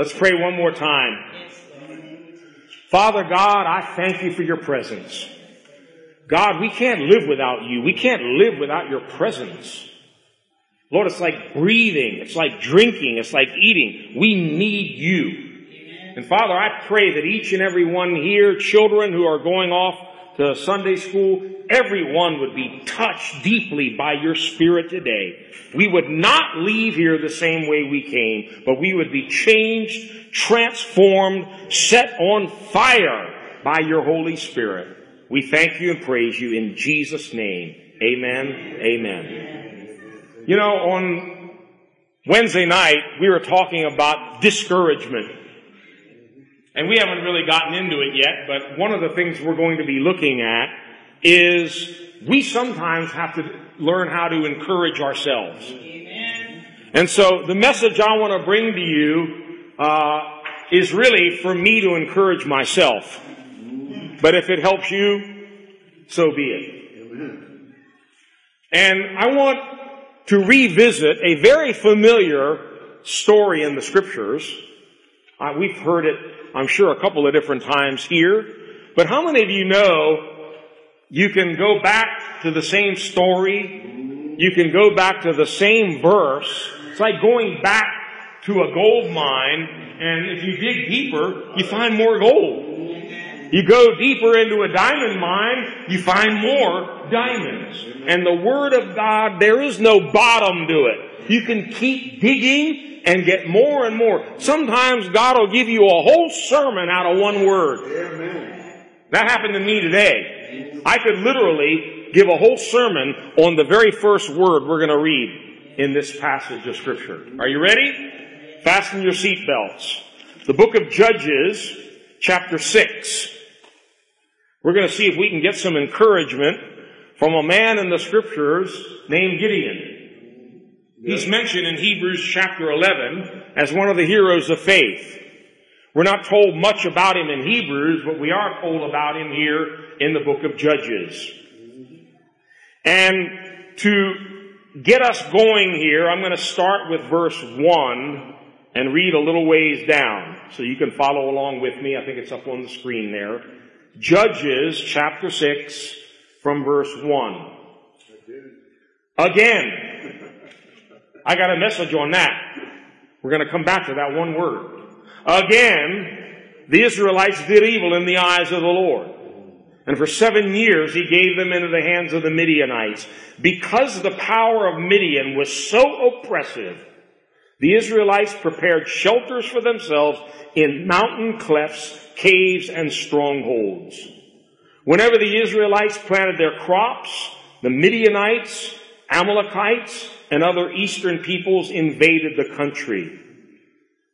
Let's pray one more time. Father God, I thank you for your presence. God, we can't live without you. We can't live without your presence. Lord, it's like breathing. It's like drinking. It's like eating. We need you. And Father, I pray that each and every one here, children who are going off to Sunday school, everyone would be touched deeply by your Spirit today. We would not leave here the same way we came, but we would be changed, transformed, set on fire by your Holy Spirit. We thank you and praise you in Jesus' name. Amen. Amen. You know, on Wednesday night, we were talking about discouragement. And we haven't really gotten into it yet, but one of the things we're going to be looking at is we sometimes have to learn how to encourage ourselves. Amen. And so the message I want to bring to you uh, is really for me to encourage myself. But if it helps you, so be it. And I want to revisit a very familiar story in the scriptures. Uh, we've heard it I'm sure a couple of different times here. But how many of you know you can go back to the same story? You can go back to the same verse. It's like going back to a gold mine and if you dig deeper, you find more gold. You go deeper into a diamond mine, you find more diamonds. And the Word of God, there is no bottom to it. You can keep digging and get more and more. Sometimes God will give you a whole sermon out of one word. Amen. That happened to me today. I could literally give a whole sermon on the very first word we're going to read in this passage of scripture. Are you ready? Fasten your seatbelts. The book of Judges, chapter 6. We're going to see if we can get some encouragement from a man in the scriptures named Gideon. He's mentioned in Hebrews chapter 11 as one of the heroes of faith. We're not told much about him in Hebrews, but we are told about him here in the book of Judges. And to get us going here, I'm going to start with verse 1 and read a little ways down so you can follow along with me. I think it's up on the screen there. Judges chapter 6 from verse 1. Again, I got a message on that. We're going to come back to that one word. Again, the Israelites did evil in the eyes of the Lord. And for seven years he gave them into the hands of the Midianites. Because the power of Midian was so oppressive, the Israelites prepared shelters for themselves in mountain clefts, caves, and strongholds. Whenever the Israelites planted their crops, the Midianites, Amalekites, and other eastern peoples invaded the country.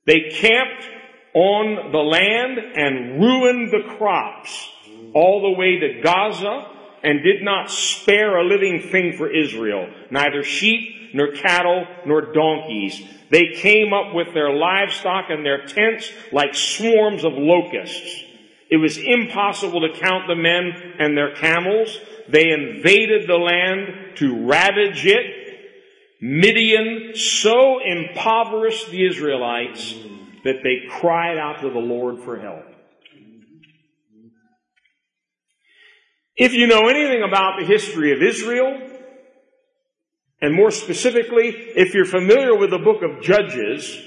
They camped on the land and ruined the crops all the way to Gaza and did not spare a living thing for Israel, neither sheep, nor cattle, nor donkeys. They came up with their livestock and their tents like swarms of locusts. It was impossible to count the men and their camels. They invaded the land to ravage it Midian so impoverished the Israelites that they cried out to the Lord for help. If you know anything about the history of Israel, and more specifically, if you're familiar with the book of Judges,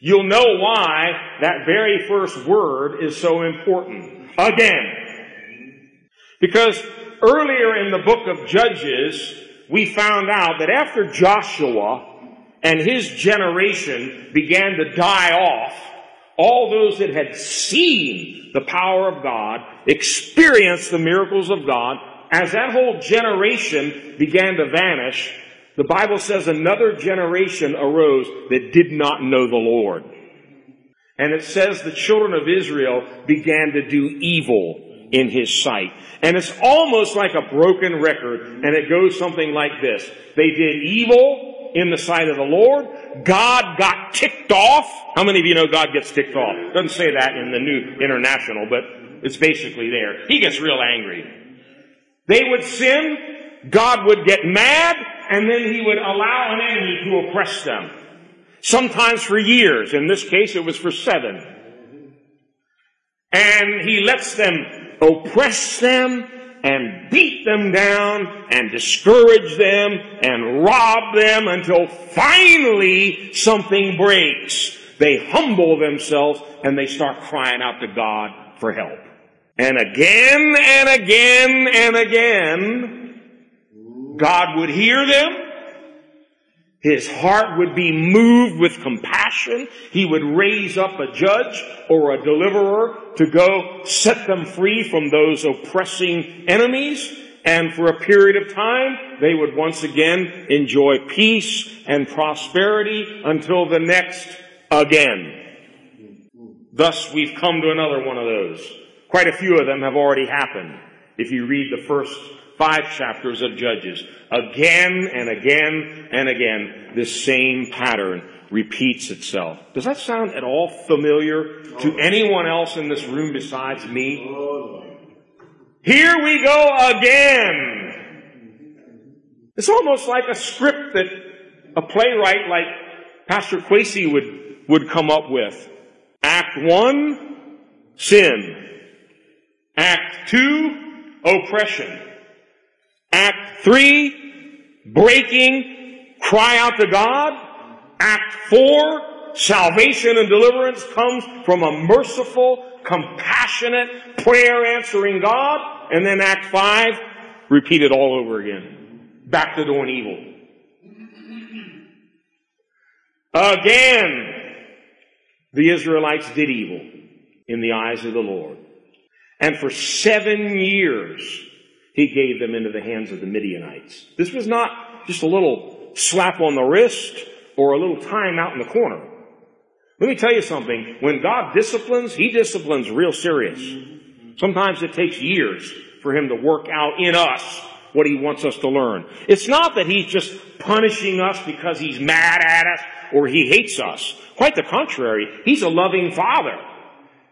you'll know why that very first word is so important. Again. Because earlier in the book of Judges, we found out that after Joshua and his generation began to die off, all those that had seen the power of God, experienced the miracles of God, as that whole generation began to vanish, the Bible says another generation arose that did not know the Lord. And it says the children of Israel began to do evil in his sight. And it's almost like a broken record, and it goes something like this. They did evil in the sight of the Lord. God got ticked off. How many of you know God gets ticked off? Doesn't say that in the New International, but it's basically there. He gets real angry. They would sin, God would get mad, and then he would allow an enemy to oppress them. Sometimes for years. In this case, it was for seven. And he lets them oppress them and beat them down and discourage them and rob them until finally something breaks. They humble themselves and they start crying out to God for help. And again and again and again, God would hear them his heart would be moved with compassion. He would raise up a judge or a deliverer to go set them free from those oppressing enemies. And for a period of time, they would once again enjoy peace and prosperity until the next again. Thus, we've come to another one of those. Quite a few of them have already happened. If you read the first five chapters of Judges. Again and again and again, this same pattern repeats itself. Does that sound at all familiar to oh. anyone else in this room besides me? Oh, Here we go again. It's almost like a script that a playwright like Pastor Quasey would, would come up with. Act one, sin. Act two, oppression. Act three, breaking, cry out to God. Act four, salvation and deliverance comes from a merciful, compassionate, prayer answering God. And then Act five, repeat it all over again. Back to doing evil. Again, the Israelites did evil in the eyes of the Lord. And for seven years, he gave them into the hands of the Midianites. This was not just a little slap on the wrist or a little time out in the corner. Let me tell you something. When God disciplines, He disciplines real serious. Sometimes it takes years for Him to work out in us what He wants us to learn. It's not that He's just punishing us because He's mad at us or He hates us. Quite the contrary. He's a loving Father.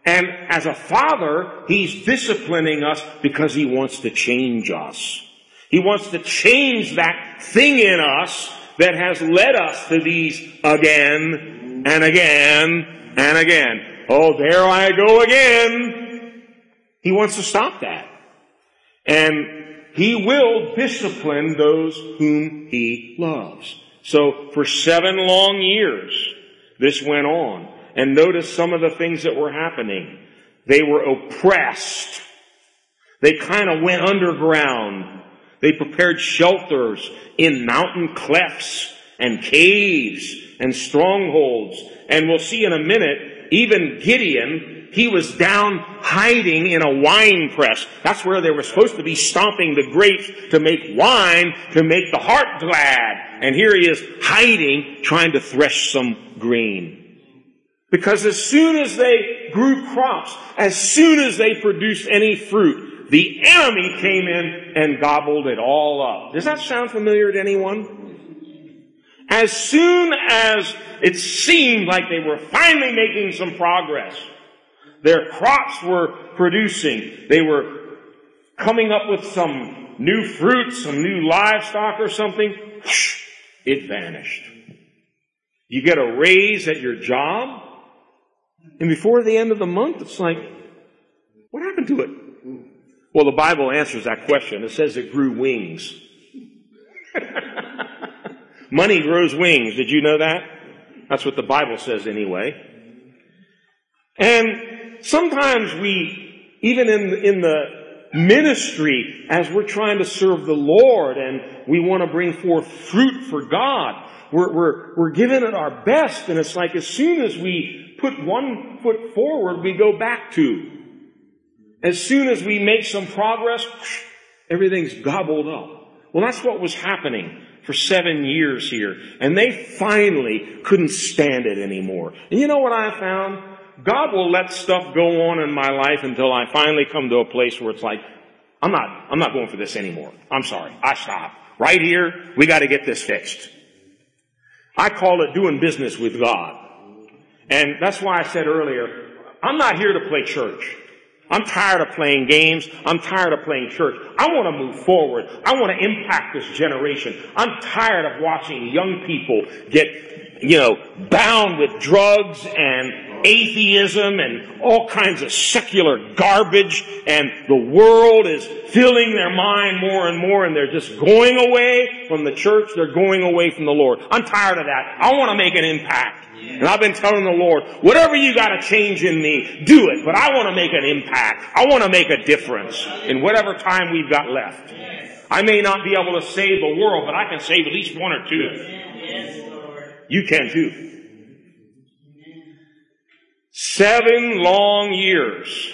And as a father, he's disciplining us because he wants to change us. He wants to change that thing in us that has led us to these again and again and again. Oh, there I go again. He wants to stop that. And he will discipline those whom he loves. So for seven long years, this went on. And notice some of the things that were happening. They were oppressed. They kind of went underground. They prepared shelters in mountain clefts and caves and strongholds. And we'll see in a minute, even Gideon, he was down hiding in a wine press. That's where they were supposed to be stomping the grapes to make wine to make the heart glad. And here he is hiding, trying to thresh some grain. Because as soon as they grew crops, as soon as they produced any fruit, the enemy came in and gobbled it all up. Does that sound familiar to anyone? As soon as it seemed like they were finally making some progress, their crops were producing, they were coming up with some new fruit, some new livestock or something, it vanished. You get a raise at your job, and before the end of the month, it's like, what happened to it? Well, the Bible answers that question. It says it grew wings. Money grows wings. Did you know that? That's what the Bible says anyway. And sometimes we, even in, in the ministry, as we're trying to serve the Lord and we want to bring forth fruit for God, we're, we're, we're giving it our best. And it's like as soon as we put one foot forward, we go back to. As soon as we make some progress, everything's gobbled up. Well, that's what was happening for seven years here. And they finally couldn't stand it anymore. And you know what I found? God will let stuff go on in my life until I finally come to a place where it's like, I'm not, I'm not going for this anymore. I'm sorry. I stop. Right here, we gotta get this fixed. I call it doing business with God. And that's why I said earlier, I'm not here to play church. I'm tired of playing games. I'm tired of playing church. I want to move forward. I want to impact this generation. I'm tired of watching young people get you know, bound with drugs and atheism and all kinds of secular garbage and the world is filling their mind more and more and they're just going away from the church. They're going away from the Lord. I'm tired of that. I want to make an impact. And I've been telling the Lord, whatever you got to change in me, do it. But I want to make an impact. I want to make a difference in whatever time we've got left. I may not be able to save the world, but I can save at least one or two. You can too. Seven long years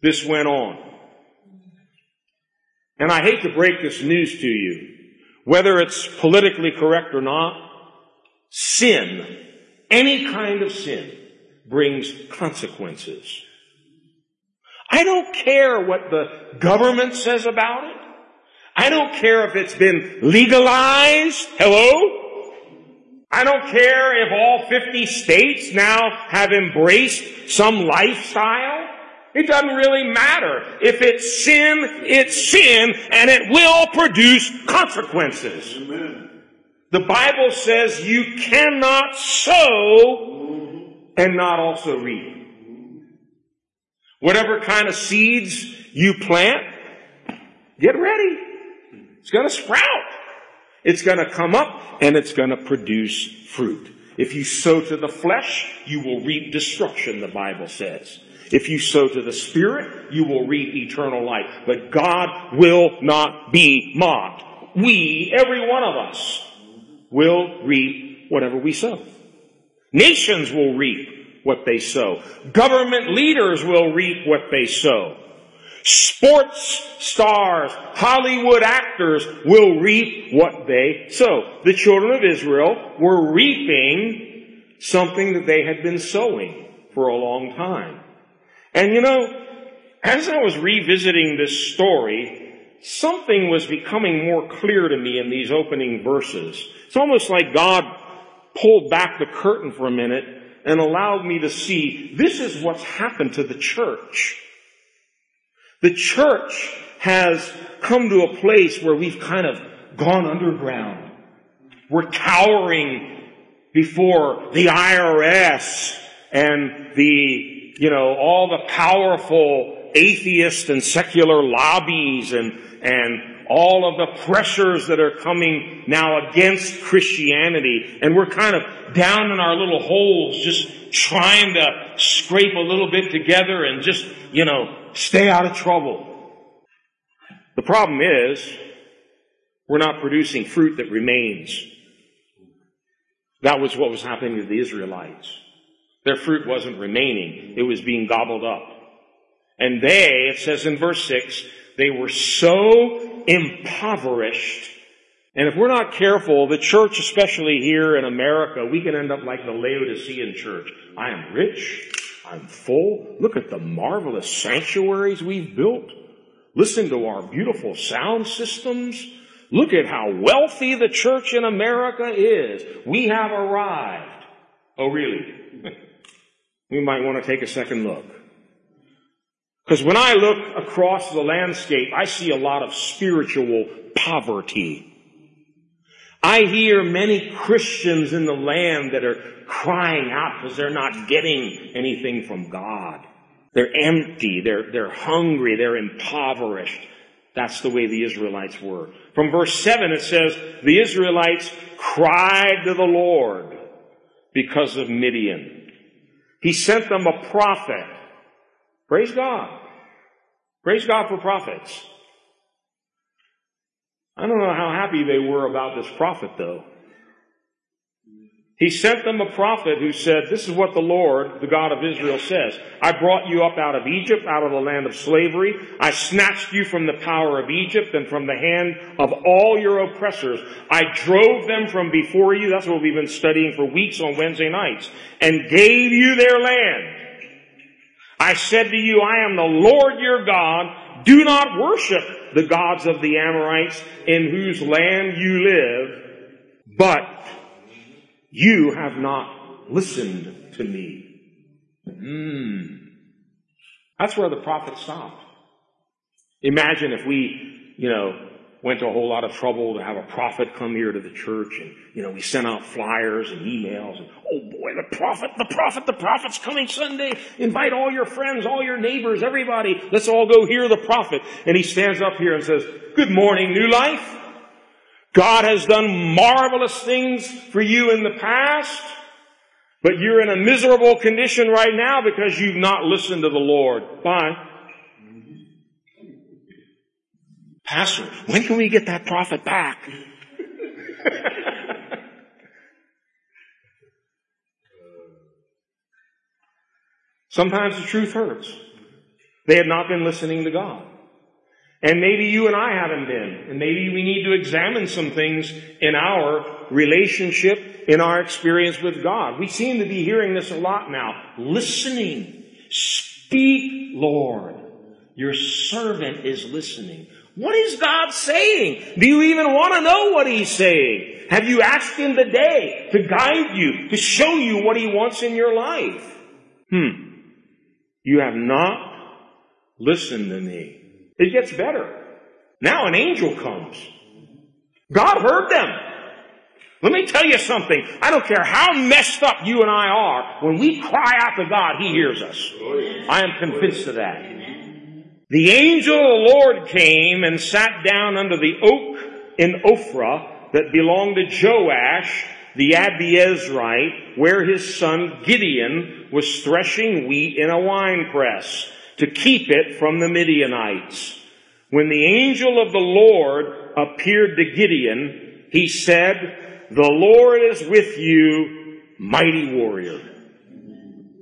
this went on. And I hate to break this news to you, whether it's politically correct or not, sin any kind of sin brings consequences. I don't care what the government says about it. I don't care if it's been legalized. Hello? I don't care if all 50 states now have embraced some lifestyle. It doesn't really matter. If it's sin, it's sin, and it will produce consequences. Amen. The Bible says you cannot sow and not also reap. Whatever kind of seeds you plant, get ready. It's going to sprout. It's going to come up and it's going to produce fruit. If you sow to the flesh, you will reap destruction, the Bible says. If you sow to the Spirit, you will reap eternal life. But God will not be mocked. We, every one of us, will reap whatever we sow. Nations will reap what they sow. Government leaders will reap what they sow. Sports stars, Hollywood actors will reap what they sow. The children of Israel were reaping something that they had been sowing for a long time. And you know, as I was revisiting this story, something was becoming more clear to me in these opening verses. It's almost like God pulled back the curtain for a minute and allowed me to see this is what's happened to the church. The church has come to a place where we've kind of gone underground. We're cowering before the IRS and the, you know, all the powerful atheist and secular lobbies and and all of the pressures that are coming now against Christianity. And we're kind of down in our little holes, just trying to scrape a little bit together and just, you know, stay out of trouble. The problem is, we're not producing fruit that remains. That was what was happening to the Israelites. Their fruit wasn't remaining. It was being gobbled up. And they, it says in verse 6, they were so impoverished. And if we're not careful, the church, especially here in America, we can end up like the Laodicean church. I am rich. I'm full. Look at the marvelous sanctuaries we've built. Listen to our beautiful sound systems. Look at how wealthy the church in America is. We have arrived. Oh, really? we might want to take a second look. Because when I look across the landscape, I see a lot of spiritual poverty. I hear many Christians in the land that are crying out because they're not getting anything from God. They're empty, they're, they're hungry, they're impoverished. That's the way the Israelites were. From verse 7 it says, the Israelites cried to the Lord because of Midian. He sent them a prophet Praise God. Praise God for prophets. I don't know how happy they were about this prophet though. He sent them a prophet who said, this is what the Lord, the God of Israel says. I brought you up out of Egypt, out of the land of slavery. I snatched you from the power of Egypt and from the hand of all your oppressors. I drove them from before you. That's what we've been studying for weeks on Wednesday nights and gave you their land. I said to you, I am the Lord your God. Do not worship the gods of the Amorites in whose land you live, but you have not listened to me. Mm. That's where the prophet stopped. Imagine if we, you know, went to a whole lot of trouble to have a prophet come here to the church and, you know, we sent out flyers and emails and, oh boy, the prophet, the prophet, the prophet's coming Sunday. Invite all your friends, all your neighbors, everybody. Let's all go hear the prophet. And he stands up here and says, good morning, new life. God has done marvelous things for you in the past, but you're in a miserable condition right now because you've not listened to the Lord. Bye. Pastor, when can we get that prophet back? Sometimes the truth hurts. They have not been listening to God. And maybe you and I haven't been. And maybe we need to examine some things in our relationship, in our experience with God. We seem to be hearing this a lot now. Listening. Speak, Lord. Your servant is listening. What is God saying? Do you even want to know what He's saying? Have you asked Him today to guide you, to show you what He wants in your life? Hmm. You have not listened to me. It gets better. Now an angel comes. God heard them. Let me tell you something. I don't care how messed up you and I are. When we cry out to God, He hears us. I am convinced of that. The angel of the Lord came and sat down under the oak in Ophrah that belonged to Joash, the Abiezrite, where his son Gideon was threshing wheat in a winepress to keep it from the Midianites. When the angel of the Lord appeared to Gideon, he said, the Lord is with you, mighty warrior.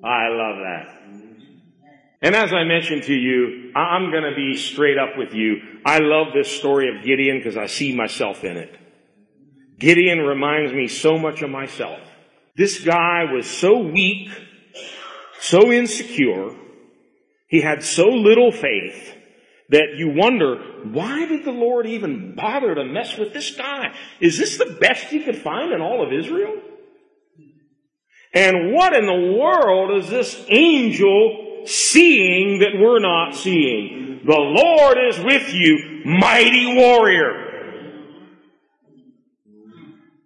I love that. And as I mentioned to you, I'm going to be straight up with you. I love this story of Gideon because I see myself in it. Gideon reminds me so much of myself. This guy was so weak, so insecure, he had so little faith that you wonder, why did the Lord even bother to mess with this guy? Is this the best he could find in all of Israel? And what in the world is this angel seeing that we're not seeing? The Lord is with you, mighty warrior.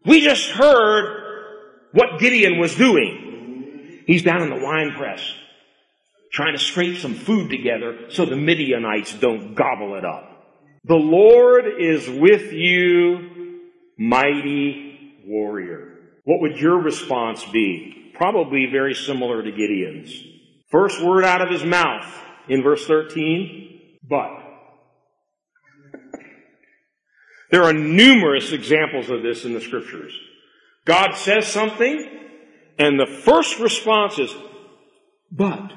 We just heard what Gideon was doing. He's down in the wine press trying to scrape some food together so the Midianites don't gobble it up. The Lord is with you, mighty warrior. What would your response be? Probably very similar to Gideon's. First word out of his mouth in verse 13, but. There are numerous examples of this in the scriptures. God says something, and the first response is, but.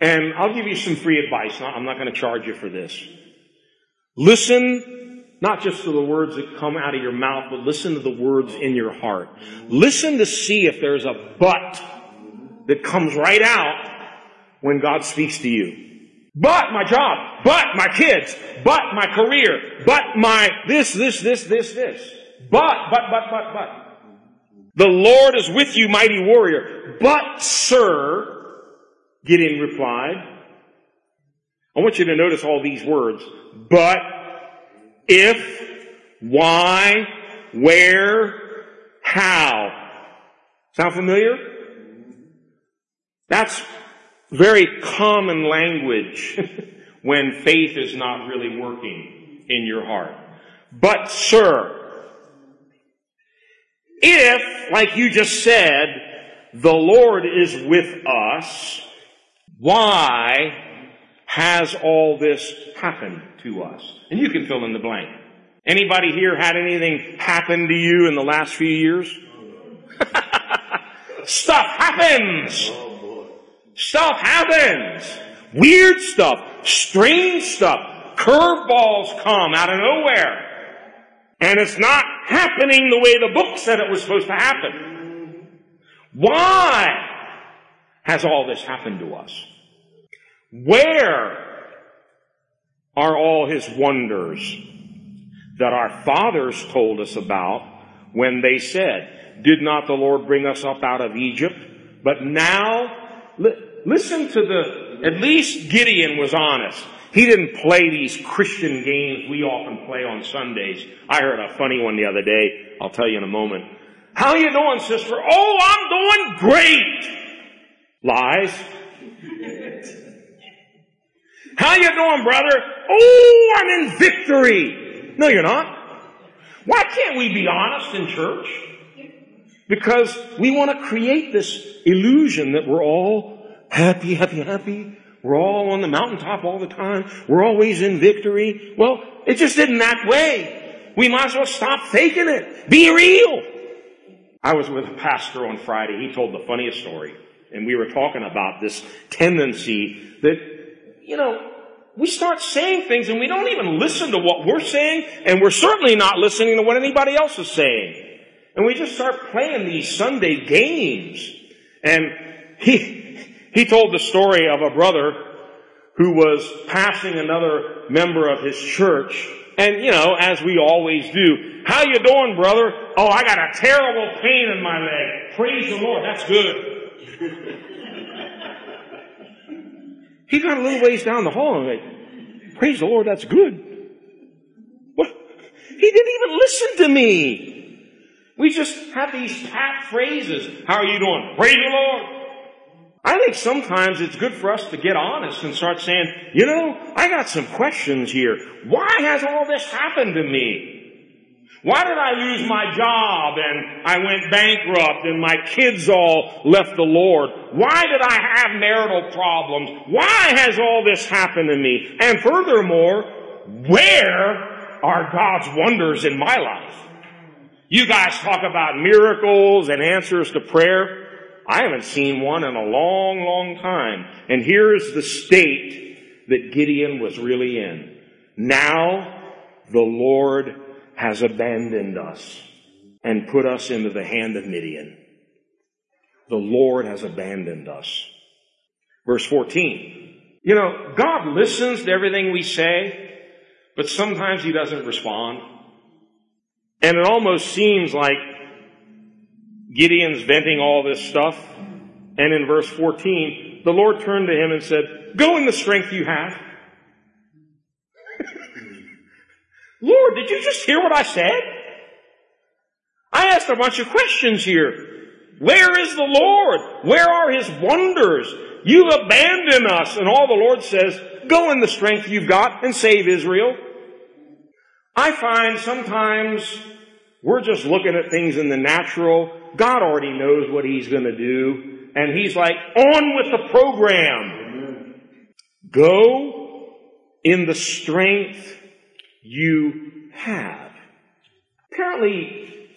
And I'll give you some free advice. I'm not going to charge you for this. Listen not just to the words that come out of your mouth, but listen to the words in your heart. Listen to see if there's a but that comes right out when God speaks to you. But my job, but my kids, but my career, but my this, this, this, this, this. But, but, but, but, but. The Lord is with you, mighty warrior. But, sir, Gideon replied, I want you to notice all these words. But, if, why, where, how. Sound familiar? That's very common language when faith is not really working in your heart. But sir, if, like you just said, the Lord is with us, why has all this happened to us? And you can fill in the blank. Anybody here had anything happen to you in the last few years? stuff happens. Stuff happens. Weird stuff. Strange stuff. Curveballs come out of nowhere. And it's not happening the way the book said it was supposed to happen. Why? has all this happened to us? Where are all his wonders that our fathers told us about when they said, did not the Lord bring us up out of Egypt? But now, listen to the, at least Gideon was honest. He didn't play these Christian games we often play on Sundays. I heard a funny one the other day. I'll tell you in a moment. How you doing, sister? Oh, I'm doing great. Lies. How you doing, brother? Oh, I'm in victory. No, you're not. Why can't we be honest in church? Because we want to create this illusion that we're all happy, happy, happy. We're all on the mountaintop all the time. We're always in victory. Well, it just isn't that way. We might as well stop faking it. Be real. I was with a pastor on Friday. He told the funniest story. And we were talking about this tendency that, you know, we start saying things and we don't even listen to what we're saying, and we're certainly not listening to what anybody else is saying. And we just start playing these Sunday games. And he, he told the story of a brother who was passing another member of his church. And, you know, as we always do, how you doing, brother? Oh, I got a terrible pain in my leg. Praise the Lord. That's good. he got a little ways down the hall and like, praise the Lord, that's good. What? He didn't even listen to me. We just have these pat phrases. How are you doing? Praise the Lord. I think sometimes it's good for us to get honest and start saying, you know, I got some questions here. Why has all this happened to me? Why did I lose my job and I went bankrupt and my kids all left the Lord? Why did I have marital problems? Why has all this happened to me? And furthermore, where are God's wonders in my life? You guys talk about miracles and answers to prayer. I haven't seen one in a long, long time. And here's the state that Gideon was really in. Now the Lord has abandoned us and put us into the hand of Midian. The Lord has abandoned us. Verse 14. You know, God listens to everything we say, but sometimes He doesn't respond. And it almost seems like Gideon's venting all this stuff. And in verse 14, the Lord turned to him and said, Go in the strength you have. Lord, did you just hear what I said? I asked a bunch of questions here. Where is the Lord? Where are His wonders? You've abandoned us. And all the Lord says, go in the strength you've got and save Israel. I find sometimes we're just looking at things in the natural. God already knows what He's going to do. And He's like, on with the program. Go in the strength you have. Apparently,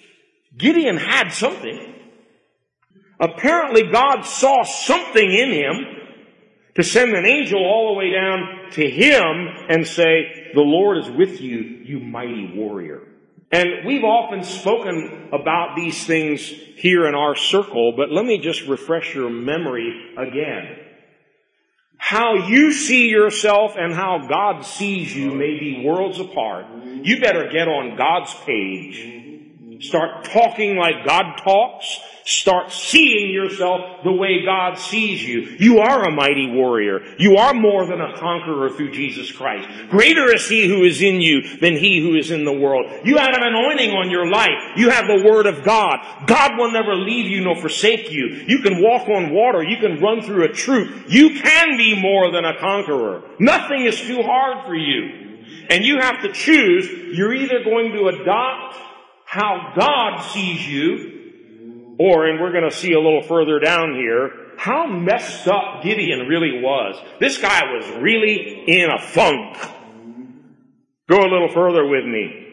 Gideon had something. Apparently, God saw something in him to send an angel all the way down to him and say, the Lord is with you, you mighty warrior. And we've often spoken about these things here in our circle, but let me just refresh your memory again. How you see yourself and how God sees you may be worlds apart. You better get on God's page. Start talking like God talks Start seeing yourself the way God sees you. You are a mighty warrior. You are more than a conqueror through Jesus Christ. Greater is He who is in you than He who is in the world. You have an anointing on your life. You have the Word of God. God will never leave you nor forsake you. You can walk on water. You can run through a troop. You can be more than a conqueror. Nothing is too hard for you. And you have to choose. You're either going to adopt how God sees you or, and we're going to see a little further down here, how messed up Gideon really was. This guy was really in a funk. Go a little further with me.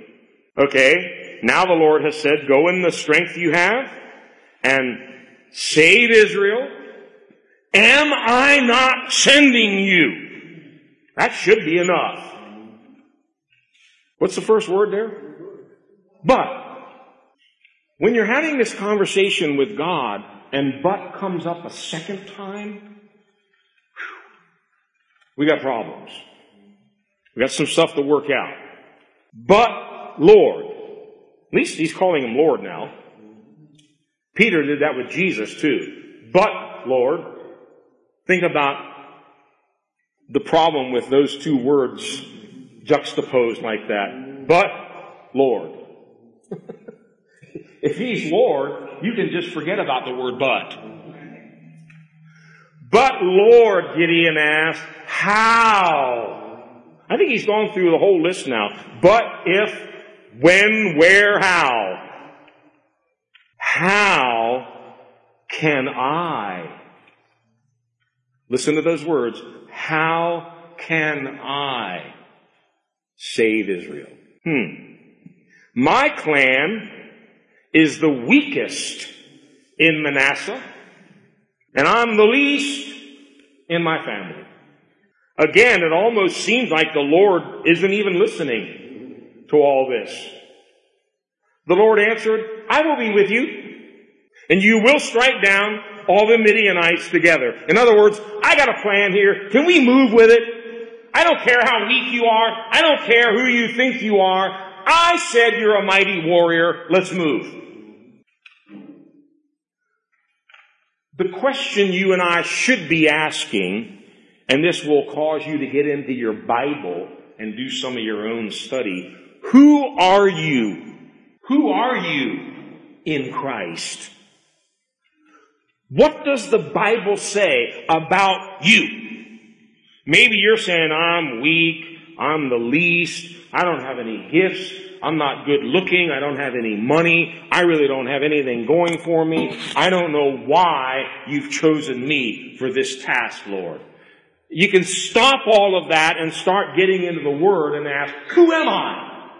Okay, now the Lord has said, go in the strength you have and save Israel. Am I not sending you? That should be enough. What's the first word there? But. When you're having this conversation with God and but comes up a second time, we got problems. We got some stuff to work out. But Lord, at least he's calling him Lord now. Peter did that with Jesus too. But Lord, think about the problem with those two words juxtaposed like that. But Lord. if He's Lord, you can just forget about the word but. But Lord, Gideon asked, how? I think he's gone through the whole list now. But if, when, where, how? How can I? Listen to those words. How can I save Israel? Hmm. My clan is the weakest in Manasseh, and I'm the least in my family. Again, it almost seems like the Lord isn't even listening to all this. The Lord answered, I will be with you, and you will strike down all the Midianites together. In other words, I got a plan here. Can we move with it? I don't care how weak you are. I don't care who you think you are. I said you're a mighty warrior. Let's move. The question you and I should be asking, and this will cause you to get into your Bible and do some of your own study. Who are you? Who are you in Christ? What does the Bible say about you? Maybe you're saying, I'm weak, I'm the least, I don't have any gifts, I'm not good looking. I don't have any money. I really don't have anything going for me. I don't know why you've chosen me for this task, Lord. You can stop all of that and start getting into the Word and ask, who am I?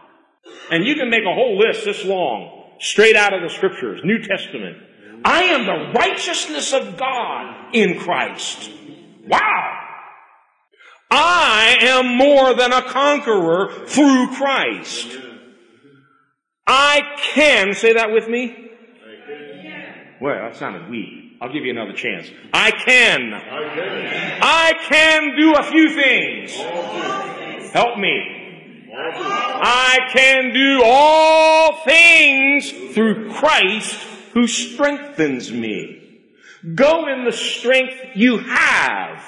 And you can make a whole list this long, straight out of the Scriptures, New Testament. I am the righteousness of God in Christ. Wow! I am more than a conqueror through Christ. I can, say that with me? Well, that sounded weak. I'll give you another chance. I can. I can do a few things. Help me. I can do all things through Christ who strengthens me. Go in the strength you have,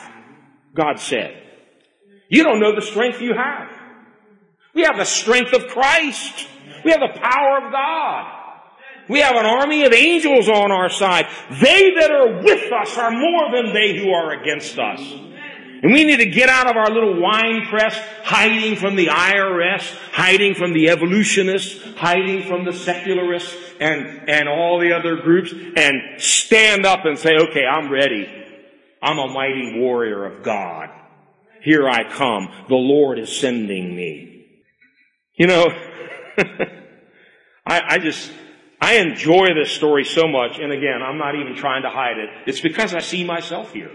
God said. You don't know the strength you have. We have the strength of Christ. We have the power of God. We have an army of angels on our side. They that are with us are more than they who are against us. And we need to get out of our little wine press, hiding from the IRS, hiding from the evolutionists, hiding from the secularists and, and all the other groups, and stand up and say, okay, I'm ready. I'm a mighty warrior of God. Here I come. The Lord is sending me. You know, I, I just, I enjoy this story so much, and again, I'm not even trying to hide it. It's because I see myself here.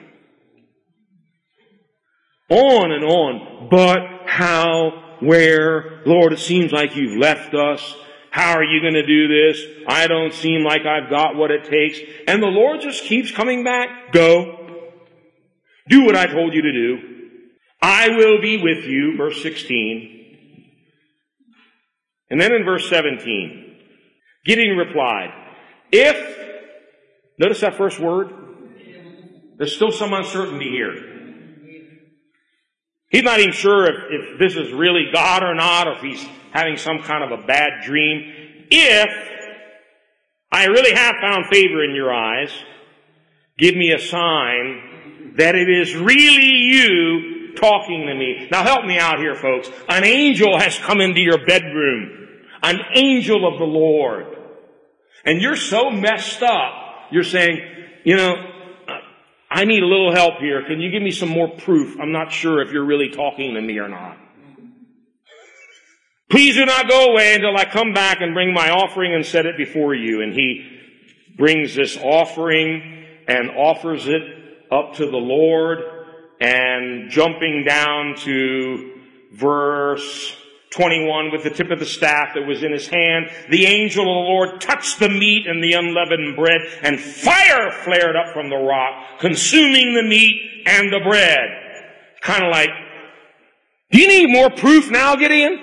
On and on. But how, where, Lord, it seems like you've left us. How are you going to do this? I don't seem like I've got what it takes. And the Lord just keeps coming back. Go. Do what I told you to do. I will be with you. Verse 16. And then in verse 17, Gideon replied, if, notice that first word, there's still some uncertainty here. He's not even sure if, if this is really God or not, or if he's having some kind of a bad dream. If I really have found favor in your eyes, give me a sign that it is really you talking to me. Now help me out here, folks. An angel has come into your bedroom an angel of the Lord. And you're so messed up, you're saying, you know, I need a little help here. Can you give me some more proof? I'm not sure if you're really talking to me or not. Please do not go away until I come back and bring my offering and set it before you. And he brings this offering and offers it up to the Lord and jumping down to verse 21 with the tip of the staff that was in his hand. The angel of the Lord touched the meat and the unleavened bread and fire flared up from the rock, consuming the meat and the bread. Kind of like, do you need more proof now, Gideon?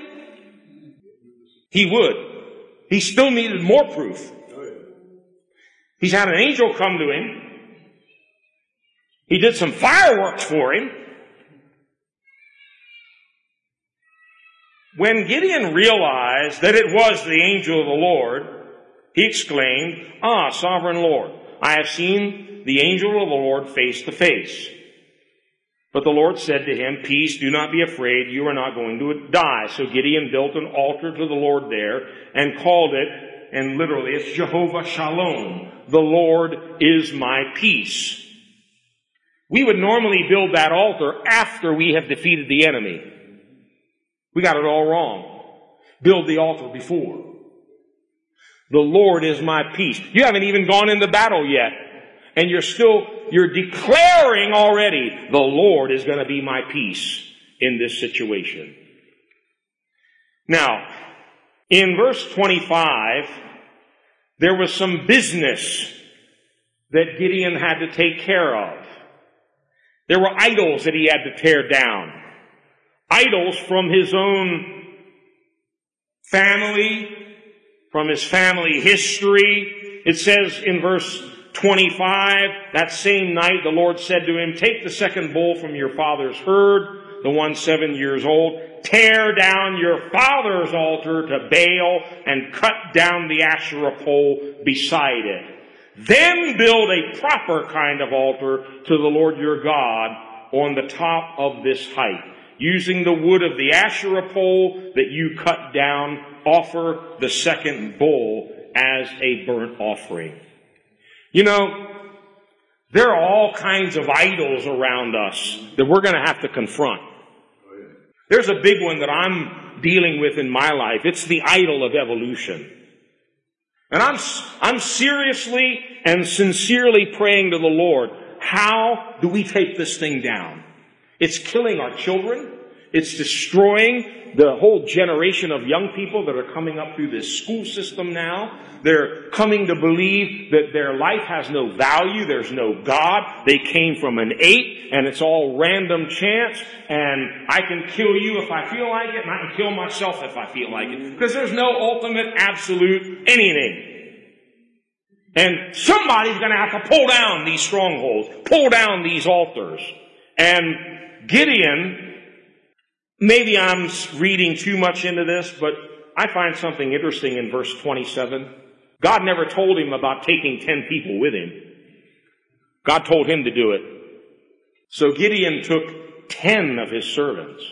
He would. He still needed more proof. Oh, He's had an angel come to him. He did some fireworks for him. When Gideon realized that it was the angel of the Lord, he exclaimed, Ah, sovereign Lord, I have seen the angel of the Lord face to face. But the Lord said to him, Peace, do not be afraid, you are not going to die. So Gideon built an altar to the Lord there and called it, and literally it's Jehovah Shalom. The Lord is my peace. We would normally build that altar after we have defeated the enemy. We got it all wrong. Build the altar before. The Lord is my peace. You haven't even gone into battle yet. And you're still, you're declaring already, the Lord is going to be my peace in this situation. Now, in verse 25, there was some business that Gideon had to take care of. There were idols that he had to tear down. Idols from his own family, from his family history. It says in verse 25, that same night the Lord said to him, take the second bull from your father's herd, the one seven years old, tear down your father's altar to Baal and cut down the Asherah pole beside it. Then build a proper kind of altar to the Lord your God on the top of this height. Using the wood of the Asherah pole that you cut down, offer the second bull as a burnt offering. You know, there are all kinds of idols around us that we're going to have to confront. There's a big one that I'm dealing with in my life. It's the idol of evolution. And I'm, I'm seriously and sincerely praying to the Lord, how do we take this thing down? It's killing our children. It's destroying the whole generation of young people that are coming up through this school system now. They're coming to believe that their life has no value. There's no God. They came from an ape and it's all random chance and I can kill you if I feel like it and I can kill myself if I feel like it. Because there's no ultimate, absolute anything. And somebody's going to have to pull down these strongholds, pull down these altars. And Gideon, maybe I'm reading too much into this, but I find something interesting in verse 27. God never told him about taking 10 people with him. God told him to do it. So Gideon took 10 of his servants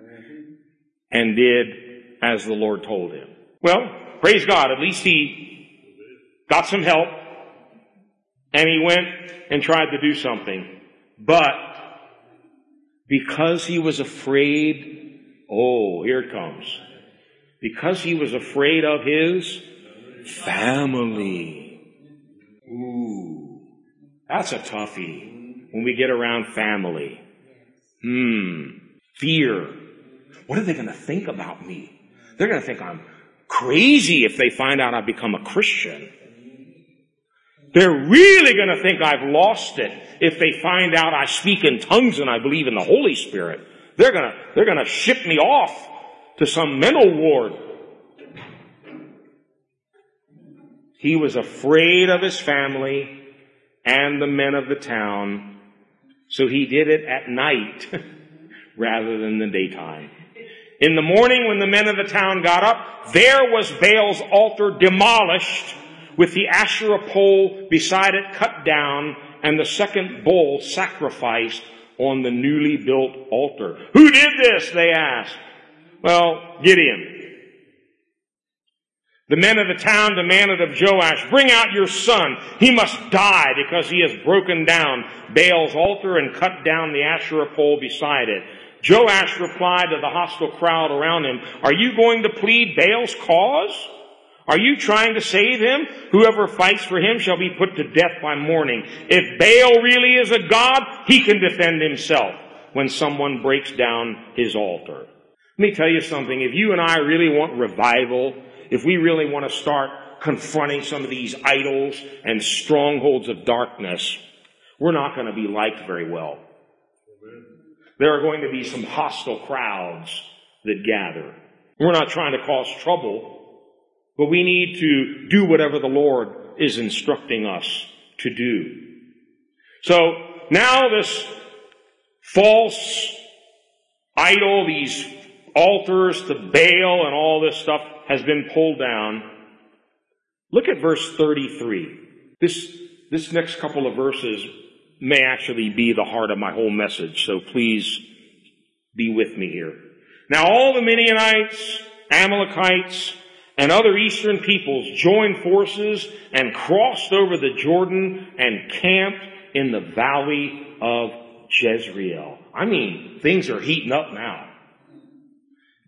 and did as the Lord told him. Well, praise God, at least he got some help, and he went and tried to do something. But because he was afraid, oh, here it comes. Because he was afraid of his family. Ooh, that's a toughie when we get around family. Hmm, fear. What are they going to think about me? They're going to think I'm crazy if they find out I've become a Christian. They're really going to think I've lost it if they find out I speak in tongues and I believe in the Holy Spirit. They're going to, they're going to ship me off to some mental ward. He was afraid of his family and the men of the town, so he did it at night rather than the daytime. In the morning when the men of the town got up, there was Baal's altar demolished with the Asherah pole beside it cut down and the second bull sacrificed on the newly built altar. Who did this? They asked. Well, Gideon. The men of the town demanded of Joash, bring out your son. He must die because he has broken down Baal's altar and cut down the Asherah pole beside it. Joash replied to the hostile crowd around him, are you going to plead Baal's cause? Are you trying to save him? Whoever fights for him shall be put to death by morning. If Baal really is a god, he can defend himself when someone breaks down his altar. Let me tell you something. If you and I really want revival, if we really want to start confronting some of these idols and strongholds of darkness, we're not going to be liked very well. There are going to be some hostile crowds that gather. We're not trying to cause trouble. But we need to do whatever the Lord is instructing us to do. So now this false idol, these altars to Baal and all this stuff has been pulled down. Look at verse 33. This, this next couple of verses may actually be the heart of my whole message, so please be with me here. Now all the Midianites, Amalekites, and other eastern peoples joined forces and crossed over the Jordan and camped in the valley of Jezreel. I mean, things are heating up now.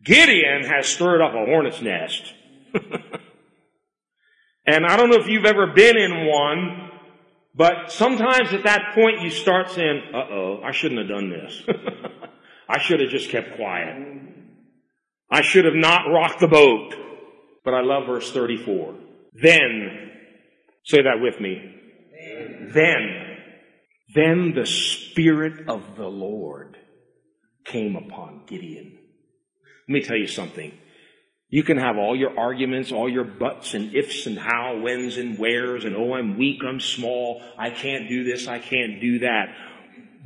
Gideon has stirred up a hornet's nest. and I don't know if you've ever been in one, but sometimes at that point you start saying, uh oh, I shouldn't have done this. I should have just kept quiet. I should have not rocked the boat. But I love verse 34. Then, say that with me. Then, then the Spirit of the Lord came upon Gideon. Let me tell you something. You can have all your arguments, all your buts and ifs and how, whens and wheres and oh, I'm weak, I'm small, I can't do this, I can't do that.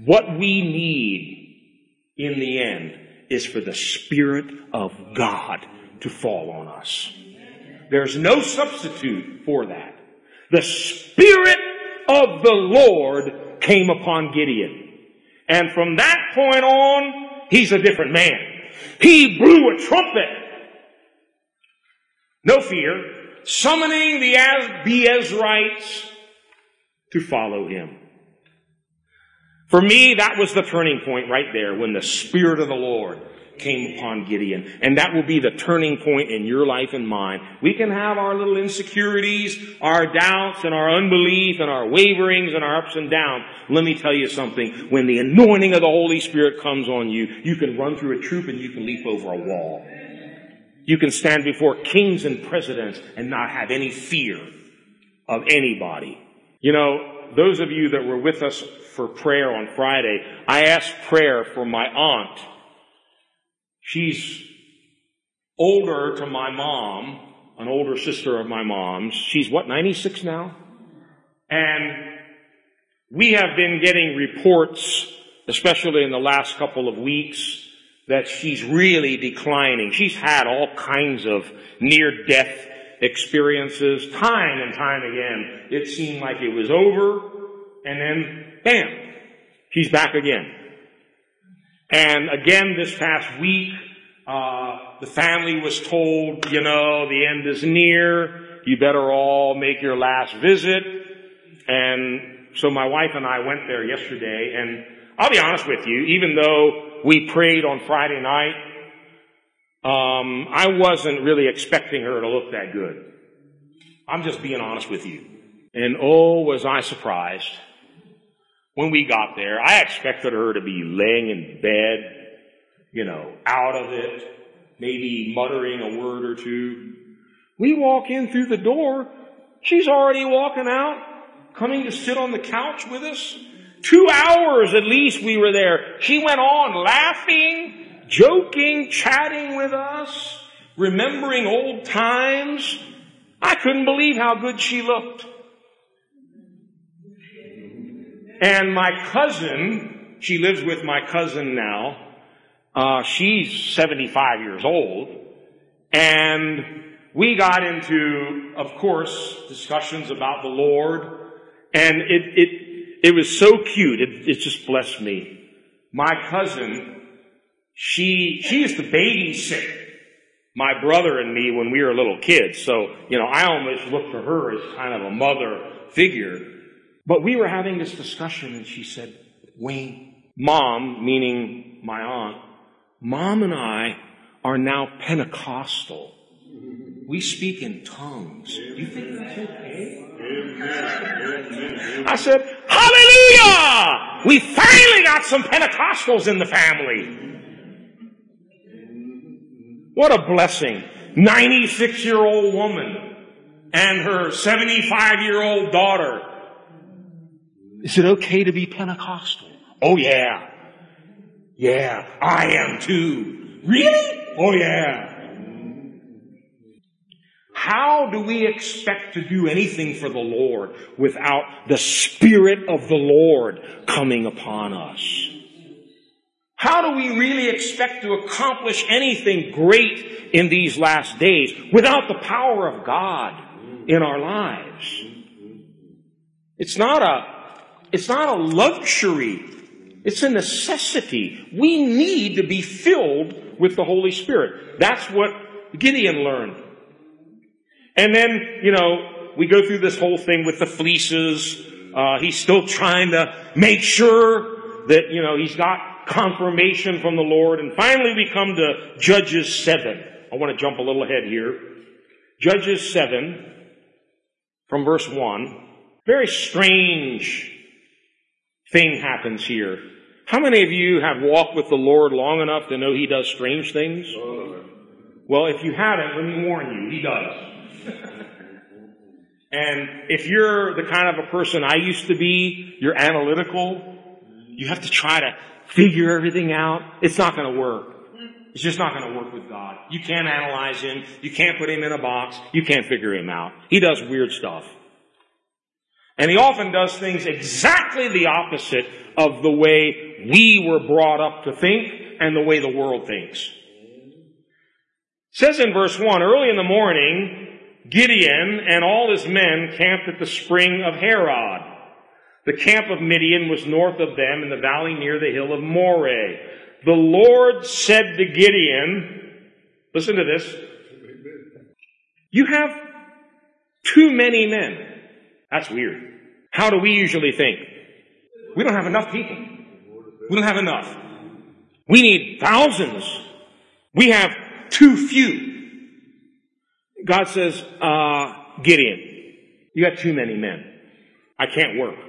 What we need in the end is for the Spirit of God to fall on us. There's no substitute for that. The Spirit of the Lord came upon Gideon. And from that point on, he's a different man. He blew a trumpet. No fear. Summoning the Abiezrites to follow him. For me, that was the turning point right there when the Spirit of the Lord came upon Gideon. And that will be the turning point in your life and mine. We can have our little insecurities, our doubts, and our unbelief, and our waverings, and our ups and downs. Let me tell you something. When the anointing of the Holy Spirit comes on you, you can run through a troop and you can leap over a wall. You can stand before kings and presidents and not have any fear of anybody. You know, those of you that were with us for prayer on Friday, I asked prayer for my aunt. She's older to my mom, an older sister of my mom's. She's what, 96 now? And we have been getting reports, especially in the last couple of weeks, that she's really declining. She's had all kinds of near death experiences time and time again. It seemed like it was over and then bam, she's back again. And again this past week, uh, the family was told, you know, the end is near. You better all make your last visit. And so my wife and I went there yesterday and I'll be honest with you, even though we prayed on Friday night. Um, I wasn't really expecting her to look that good. I'm just being honest with you. And oh, was I surprised when we got there. I expected her to be laying in bed, you know, out of it, maybe muttering a word or two. We walk in through the door. She's already walking out, coming to sit on the couch with us. Two hours at least we were there. She went on laughing, joking, chatting with us, remembering old times. I couldn't believe how good she looked. And my cousin, she lives with my cousin now. Uh, she's 75 years old. And we got into, of course, discussions about the Lord. And it, it, it was so cute. It, it just blessed me. My cousin, she, she used to babysit my brother and me when we were little kids. So, you know, I almost looked to her as kind of a mother figure. But we were having this discussion and she said, Wayne, mom, meaning my aunt, mom and I are now Pentecostal. We speak in tongues. Do you think that's okay? I said, Hallelujah! We finally got some Pentecostals in the family. What a blessing. 96 year old woman and her 75 year old daughter. Is it okay to be Pentecostal? Oh yeah. Yeah, I am too. Really? Oh yeah. How do we expect to do anything for the Lord without the Spirit of the Lord coming upon us? How do we really expect to accomplish anything great in these last days without the power of God in our lives? It's not a, it's not a luxury. It's a necessity. We need to be filled with the Holy Spirit. That's what Gideon learned. And then, you know, we go through this whole thing with the fleeces. Uh, he's still trying to make sure that, you know, he's got confirmation from the Lord. And finally we come to Judges 7. I want to jump a little ahead here. Judges 7 from verse 1. Very strange thing happens here. How many of you have walked with the Lord long enough to know He does strange things? Well, if you haven't, let me warn you, He does. and if you're the kind of a person I used to be, you're analytical, you have to try to figure everything out. It's not going to work. It's just not going to work with God. You can't analyze Him. You can't put Him in a box. You can't figure Him out. He does weird stuff. And He often does things exactly the opposite of the way we were brought up to think and the way the world thinks. It says in verse 1, early in the morning, Gideon and all his men camped at the spring of Harod. The camp of Midian was north of them in the valley near the hill of Moreh. The Lord said to Gideon, listen to this, you have too many men. That's weird. How do we usually think? We don't have enough people. We don't have enough. We need thousands. We have too few. God says, uh, Gideon, you got too many men. I can't work.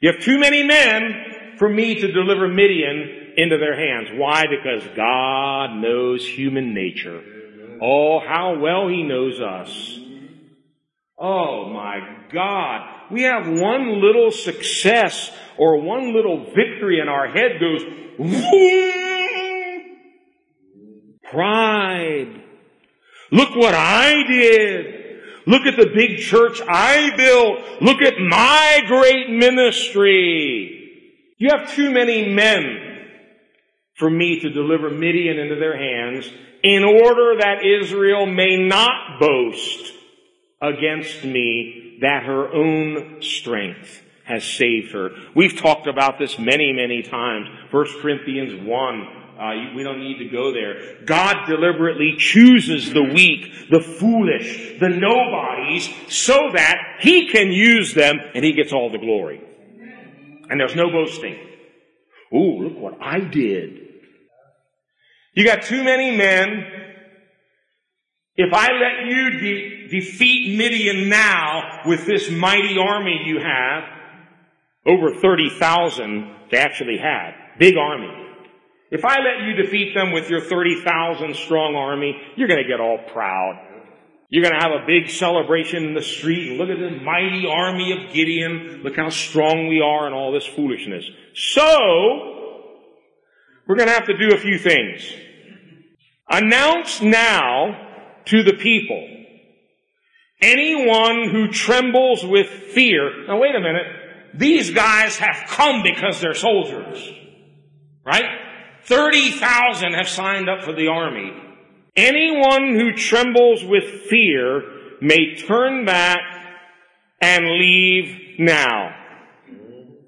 You have too many men for me to deliver Midian into their hands. Why? Because God knows human nature. Oh, how well He knows us. Oh my God. We have one little success or one little victory and our head goes, pride. Look what I did. Look at the big church I built. Look at my great ministry. You have too many men for me to deliver Midian into their hands in order that Israel may not boast against me that her own strength has saved her. We've talked about this many, many times. 1 Corinthians 1 uh, we don't need to go there. God deliberately chooses the weak, the foolish, the nobodies, so that He can use them and He gets all the glory. And there's no boasting. Ooh, look what I did. You got too many men. If I let you de- defeat Midian now with this mighty army you have, over 30,000 they actually had, big army. If I let you defeat them with your 30,000 strong army, you're to get all proud. You're to have a big celebration in the street look at the mighty army of Gideon. Look how strong we are and all this foolishness. So, we're to have to do a few things. Announce now to the people, anyone who trembles with fear. Now wait a minute. These guys have come because they're soldiers. Right? 30,000 have signed up for the army. Anyone who trembles with fear may turn back and leave now.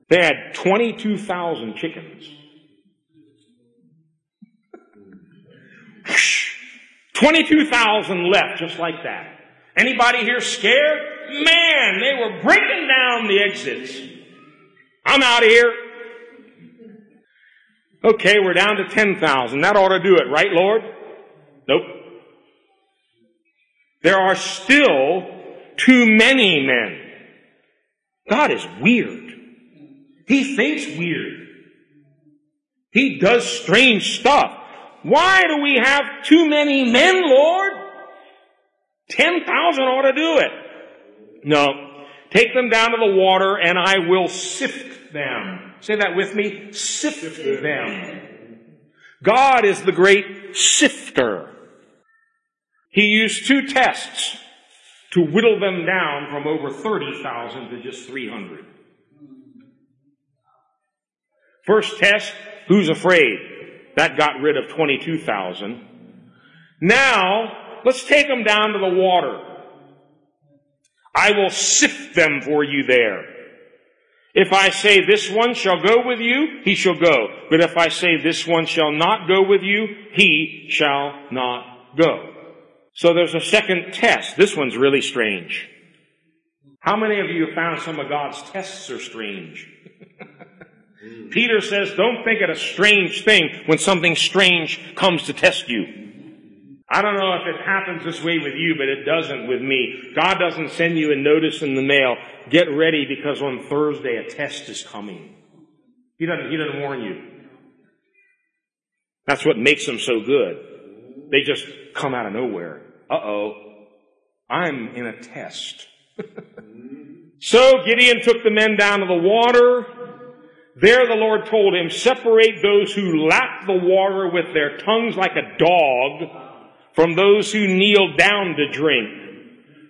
They had 22,000 chickens. 22,000 left just like that. Anybody here scared? Man, they were breaking down the exits. I'm out of here. Okay, we're down to 10,000. That ought to do it, right, Lord? Nope. There are still too many men. God is weird. He thinks weird. He does strange stuff. Why do we have too many men, Lord? 10,000 ought to do it. No. Take them down to the water and I will sift them. Say that with me. Sift them. God is the great sifter. He used two tests to whittle them down from over 30,000 to just 300. First test, who's afraid? That got rid of 22,000. Now, let's take them down to the water. I will sift them for you there. If I say this one shall go with you, he shall go. But if I say this one shall not go with you, he shall not go. So there's a second test. This one's really strange. How many of you have found some of God's tests are strange? Peter says, don't think it a strange thing when something strange comes to test you. I don't know if it happens this way with you, but it doesn't with me. God doesn't send you a notice in the mail. Get ready because on Thursday a test is coming. He doesn't, he doesn't warn you. That's what makes them so good. They just come out of nowhere. Uh oh. I'm in a test. so Gideon took the men down to the water. There the Lord told him, separate those who lap the water with their tongues like a dog from those who kneel down to drink.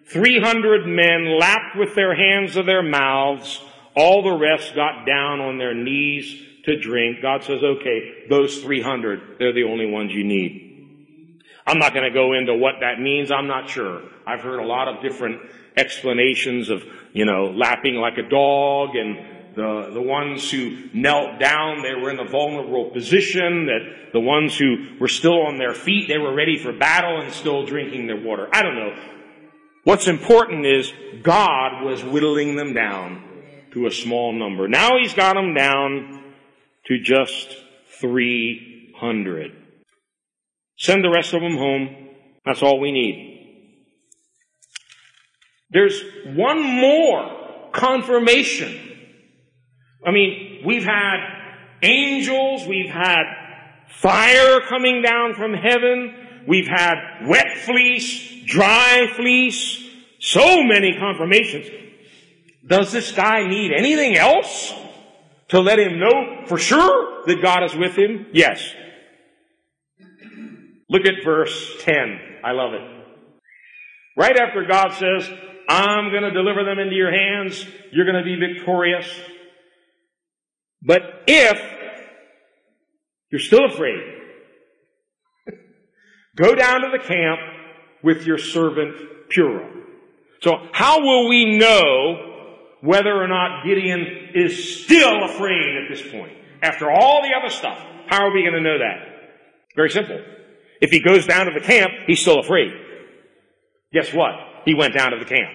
Three hundred men lapped with their hands to their mouths. All the rest got down on their knees to drink. God says, okay, those 300, they're the only ones you need. I'm not going to go into what that means. I'm not sure. I've heard a lot of different explanations of, you know, lapping like a dog and the, the ones who knelt down, they were in a vulnerable position, that the ones who were still on their feet, they were ready for battle and still drinking their water. I don't know. What's important is God was whittling them down to a small number. Now he's got them down to just 300. Send the rest of them home. That's all we need. There's one more confirmation I mean, we've had angels, we've had fire coming down from heaven, we've had wet fleece, dry fleece, so many confirmations. Does this guy need anything else to let him know for sure that God is with him? Yes. Look at verse 10. I love it. Right after God says, I'm going to deliver them into your hands, you're going to be victorious. But if you're still afraid, go down to the camp with your servant Purah. So how will we know whether or not Gideon is still afraid at this point? After all the other stuff, how are we going to know that? Very simple. If he goes down to the camp, he's still afraid. Guess what? He went down to the camp.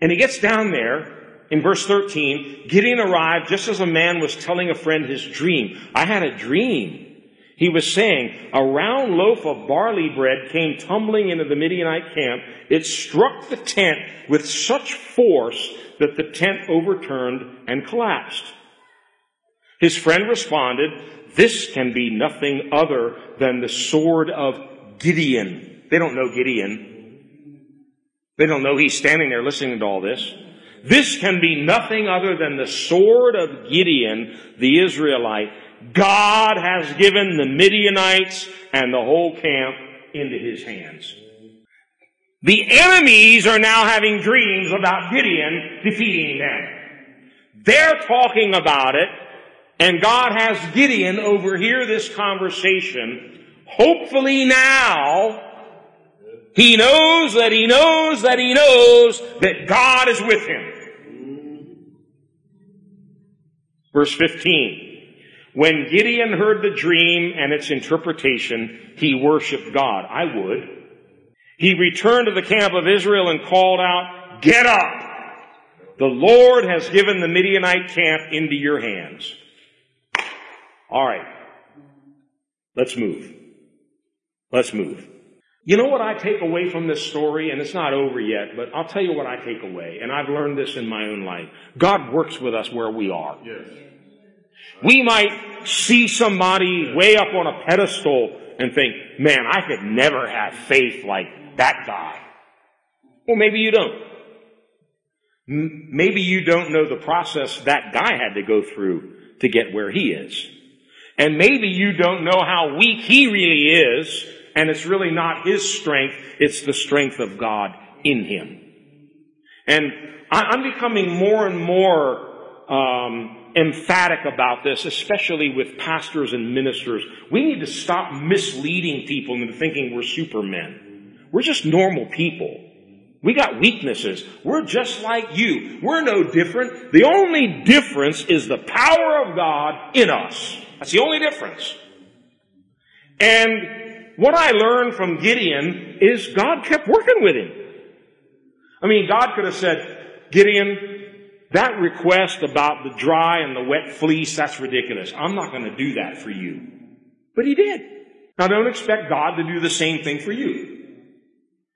And he gets down there in verse 13, Gideon arrived just as a man was telling a friend his dream. I had a dream. He was saying, a round loaf of barley bread came tumbling into the Midianite camp. It struck the tent with such force that the tent overturned and collapsed. His friend responded, this can be nothing other than the sword of Gideon. They don't know Gideon. They don't know he's standing there listening to all this. This can be nothing other than the sword of Gideon, the Israelite. God has given the Midianites and the whole camp into his hands. The enemies are now having dreams about Gideon defeating them. They're talking about it, and God has Gideon overhear this conversation. Hopefully now, he knows that he knows that he knows that God is with him. Verse 15. When Gideon heard the dream and its interpretation, he worshiped God. I would. He returned to the camp of Israel and called out, Get up! The Lord has given the Midianite camp into your hands. Alright. Let's move. Let's move. You know what I take away from this story? And it's not over yet, but I'll tell you what I take away. And I've learned this in my own life. God works with us where we are. Yes. We might see somebody way up on a pedestal and think, man, I could never have faith like that guy. Well, maybe you don't. Maybe you don't know the process that guy had to go through to get where he is. And maybe you don't know how weak he really is, and it's really not his strength, it's the strength of God in him. And I'm becoming more and more um, emphatic about this, especially with pastors and ministers. We need to stop misleading people into thinking we're supermen. We're just normal people. We got weaknesses. We're just like you. We're no different. The only difference is the power of God in us. That's the only difference. And what I learned from Gideon is God kept working with him. I mean, God could have said, Gideon, that request about the dry and the wet fleece, that's ridiculous. I'm not going to do that for you. But he did. Now don't expect God to do the same thing for you.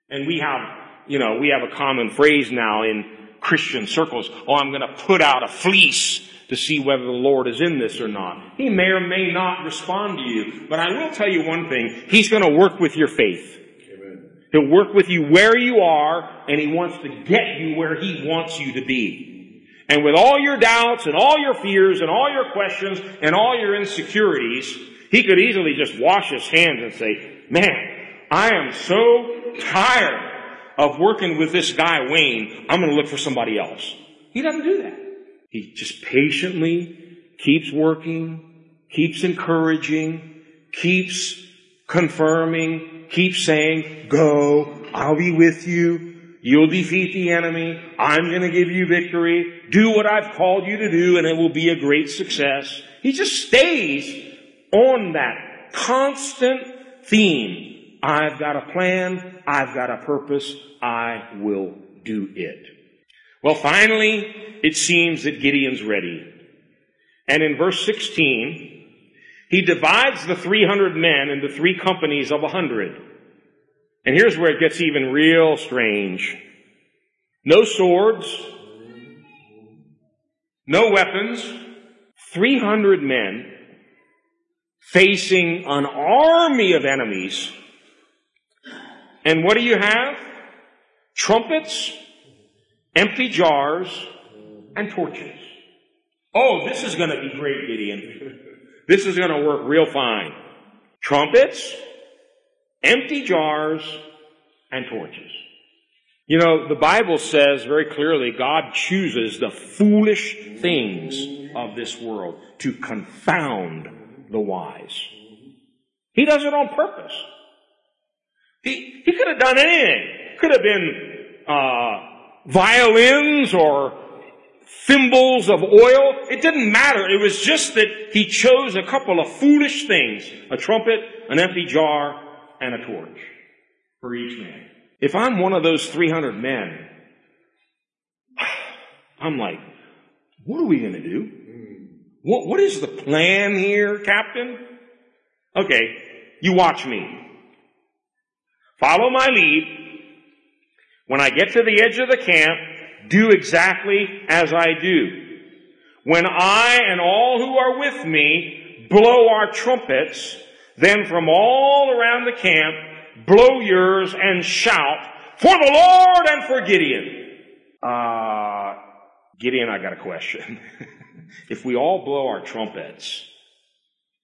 And we have, you know, we have a common phrase now in Christian circles. Oh, I'm going to put out a fleece to see whether the Lord is in this or not. He may or may not respond to you, but I will tell you one thing. He's going to work with your faith. Amen. He'll work with you where you are, and He wants to get you where He wants you to be. And with all your doubts and all your fears and all your questions and all your insecurities, He could easily just wash His hands and say, man, I am so tired of working with this guy Wayne. I'm going to look for somebody else. He doesn't do that. He just patiently keeps working, keeps encouraging, keeps confirming, keeps saying, go, I'll be with you. You'll defeat the enemy. I'm going to give you victory. Do what I've called you to do and it will be a great success. He just stays on that constant theme. I've got a plan. I've got a purpose. I will do it. Well, finally, it seems that Gideon's ready. And in verse 16, he divides the 300 men into three companies of 100. And here's where it gets even real strange. No swords, no weapons, 300 men facing an army of enemies. And what do you have? Trumpets, empty jars, and torches. Oh, this is going to be great, Gideon. this is going to work real fine. Trumpets, empty jars, and torches. You know, the Bible says very clearly God chooses the foolish things of this world to confound the wise. He does it on purpose. He, he could have done anything. Could have been uh, violins or thimbles of oil. It didn't matter. It was just that he chose a couple of foolish things. A trumpet, an empty jar, and a torch for each man. If I'm one of those 300 men, I'm like, what are we going to do? What, what is the plan here, Captain? Okay, you watch me. Follow my lead. When I get to the edge of the camp, do exactly as I do. When I and all who are with me blow our trumpets, then from all around the camp, blow yours and shout, for the Lord and for Gideon. Uh, Gideon, I got a question. if we all blow our trumpets,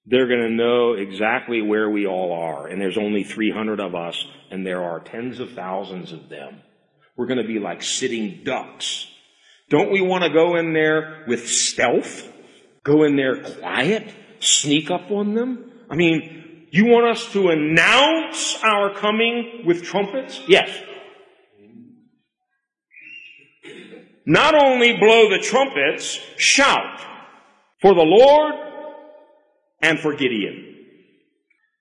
they're going to know exactly where we all are. And there's only 300 of us, and there are tens of thousands of them. We're going to be like sitting ducks. Don't we want to go in there with stealth? Go in there quiet? Sneak up on them? I mean, you want us to announce our coming with trumpets? Yes. Not only blow the trumpets, shout for the Lord and for Gideon.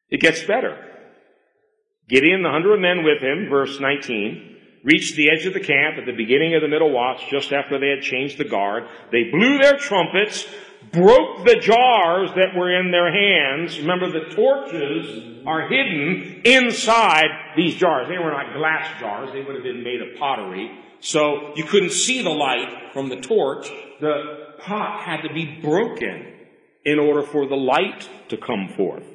It gets better. Gideon, the hundred men with him, verse 19, reached the edge of the camp at the beginning of the middle watch, just after they had changed the guard. They blew their trumpets, broke the jars that were in their hands. Remember, the torches are hidden inside these jars. They were not glass jars. They would have been made of pottery. So you couldn't see the light from the torch. The pot had to be broken in order for the light to come forth.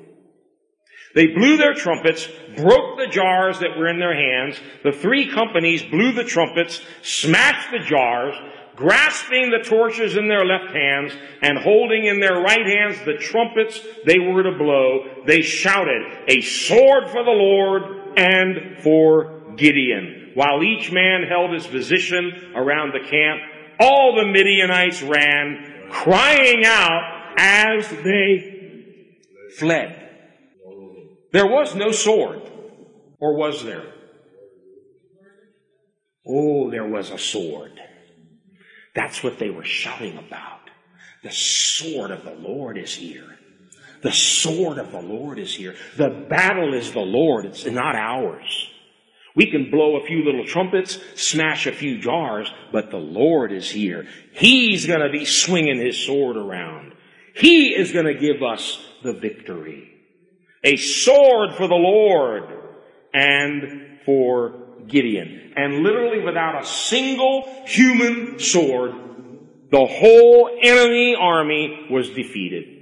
They blew their trumpets, broke the jars that were in their hands. The three companies blew the trumpets, smashed the jars, grasping the torches in their left hands and holding in their right hands the trumpets they were to blow. They shouted, a sword for the Lord and for Gideon. While each man held his position around the camp, all the Midianites ran crying out as they fled. There was no sword, or was there? Oh, there was a sword. That's what they were shouting about. The sword of the Lord is here. The sword of the Lord is here. The battle is the Lord. It's not ours. We can blow a few little trumpets, smash a few jars, but the Lord is here. He's going to be swinging his sword around. He is going to give us the victory. A sword for the Lord and for Gideon. And literally without a single human sword, the whole enemy army was defeated.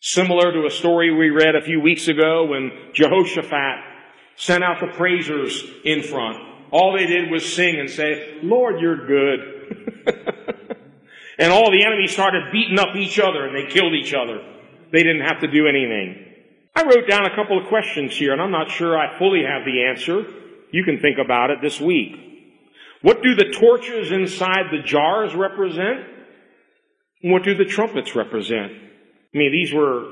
Similar to a story we read a few weeks ago when Jehoshaphat sent out the praisers in front. All they did was sing and say, Lord, you're good. and all the enemies started beating up each other and they killed each other. They didn't have to do anything. I wrote down a couple of questions here and I'm not sure I fully have the answer. You can think about it this week. What do the torches inside the jars represent? What do the trumpets represent? I mean, these were,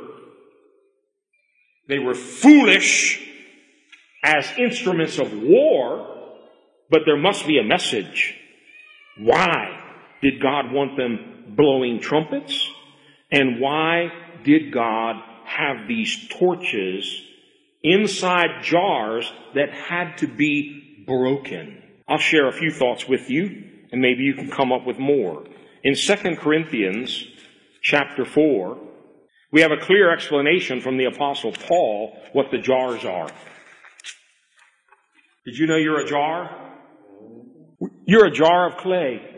they were foolish as instruments of war, but there must be a message. Why did God want them blowing trumpets? And why did God have these torches inside jars that had to be broken? I'll share a few thoughts with you, and maybe you can come up with more. In 2 Corinthians chapter 4, we have a clear explanation from the apostle Paul what the jars are. Did you know you're a jar? You're a jar of clay.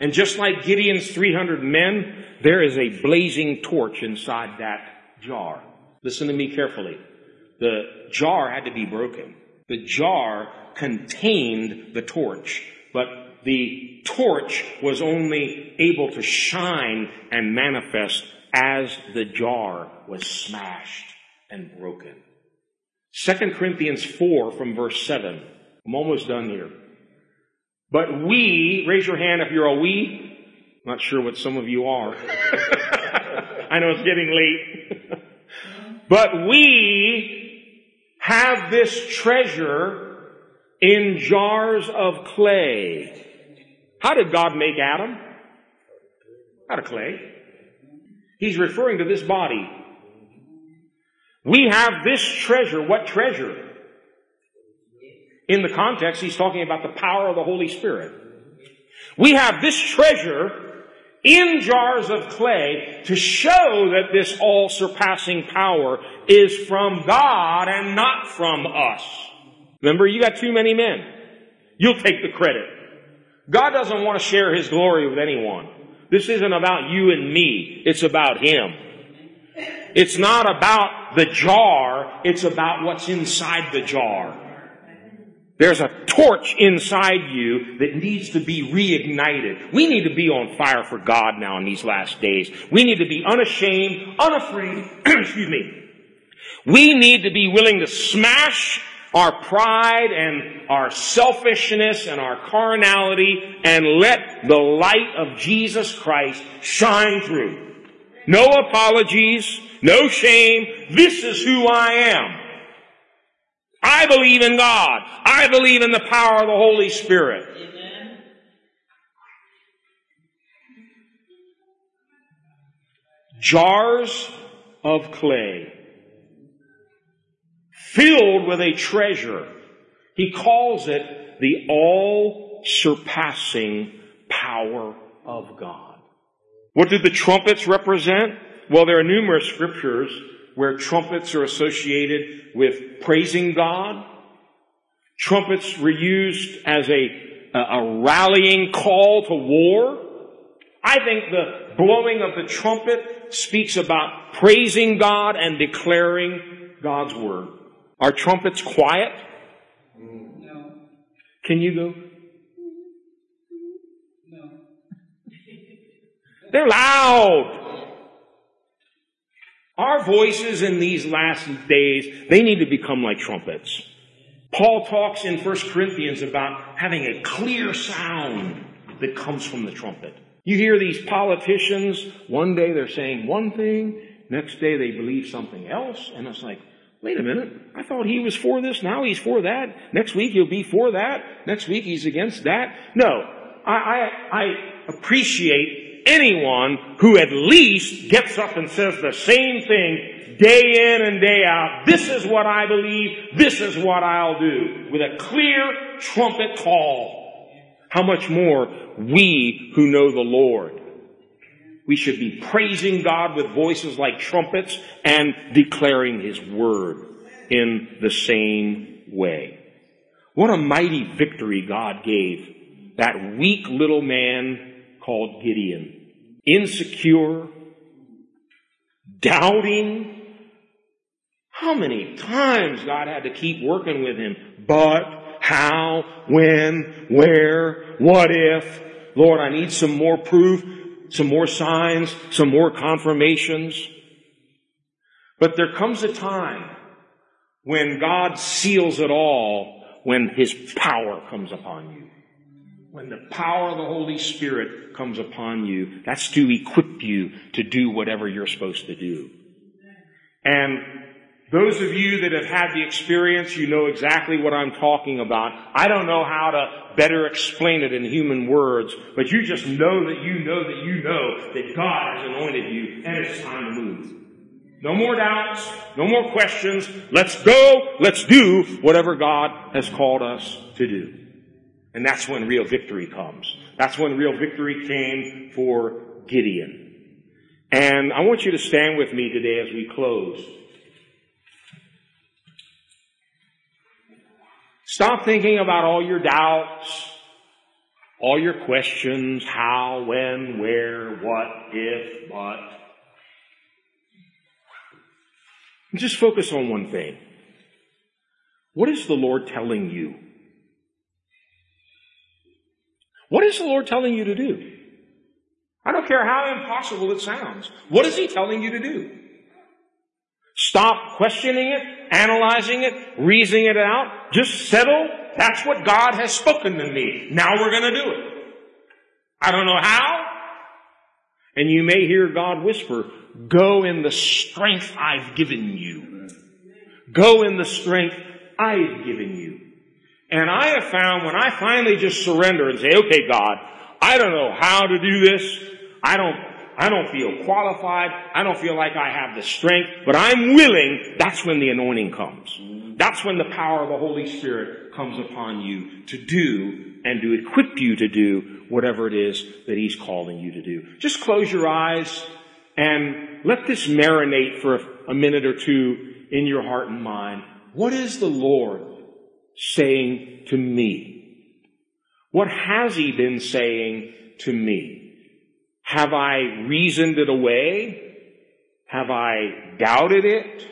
And just like Gideon's 300 men, there is a blazing torch inside that jar. Listen to me carefully. The jar had to be broken. The jar contained the torch, but the torch was only able to shine and manifest as the jar was smashed and broken. 2 Corinthians 4 from verse 7. I'm almost done here. But we, raise your hand if you're a we. I'm Not sure what some of you are. I know it's getting late. but we have this treasure in jars of clay. How did God make Adam? Out of clay. He's referring to this body. We have this treasure. What treasure? In the context, he's talking about the power of the Holy Spirit. We have this treasure in jars of clay to show that this all surpassing power is from God and not from us. Remember, you got too many men. You'll take the credit. God doesn't want to share His glory with anyone. This isn't about you and me. It's about Him. It's not about the jar. It's about what's inside the jar. There's a torch inside you that needs to be reignited. We need to be on fire for God now in these last days. We need to be unashamed, unafraid, excuse me. We need to be willing to smash our pride and our selfishness and our carnality and let the light of Jesus Christ shine through. No apologies, no shame. This is who I am. I believe in God. I believe in the power of the Holy Spirit. Amen. Jars of clay filled with a treasure. He calls it the all surpassing power of God. What did the trumpets represent? Well, there are numerous scriptures where trumpets are associated with praising God. Trumpets were used as a, a rallying call to war. I think the blowing of the trumpet speaks about praising God and declaring God's word. Are trumpets quiet? No. Can you go? No. They're loud. Our voices in these last days, they need to become like trumpets. Paul talks in 1 Corinthians about having a clear sound that comes from the trumpet. You hear these politicians, one day they're saying one thing, next day they believe something else, and it's like, wait a minute, I thought he was for this, now he's for that, next week he'll be for that, next week he's against that. No, I, I, I appreciate anyone who at least gets up and says the same thing day in and day out. This is what I believe, this is what I'll do, with a clear trumpet call. How much more we who know the Lord. We should be praising God with voices like trumpets and declaring His word in the same way. What a mighty victory God gave that weak little man called Gideon. Insecure, doubting. How many times God had to keep working with him? But how, when, where, what if. Lord, I need some more proof, some more signs, some more confirmations. But there comes a time when God seals it all when His power comes upon you. When the power of the Holy Spirit comes upon you, that's to equip you to do whatever you're supposed to do. And those of you that have had the experience, you know exactly what I'm talking about. I don't know how to better explain it in human words, but you just know that you know that you know that God has anointed you and it's time to move. No more doubts, no more questions. Let's go, let's do whatever God has called us to do. And that's when real victory comes. That's when real victory came for Gideon. And I want you to stand with me today as we close. Stop thinking about all your doubts, all your questions, how, when, where, what, if, but. Just focus on one thing. What is the Lord telling you? What is the Lord telling you to do? I don't care how impossible it sounds. What is He telling you to do? Stop questioning it, analyzing it, reasoning it out. Just settle. That's what God has spoken to me. Now we're going to do it. I don't know how. And you may hear God whisper, go in the strength I've given you. Go in the strength I've given you. And I have found when I finally just surrender and say, okay, God, I don't know how to do this. I don't I don't feel qualified. I don't feel like I have the strength, but I'm willing. That's when the anointing comes. That's when the power of the Holy Spirit comes upon you to do and to equip you to do whatever it is that He's calling you to do. Just close your eyes and let this marinate for a minute or two in your heart and mind. What is the Lord saying to me? What has He been saying to me? Have I reasoned it away? Have I doubted it?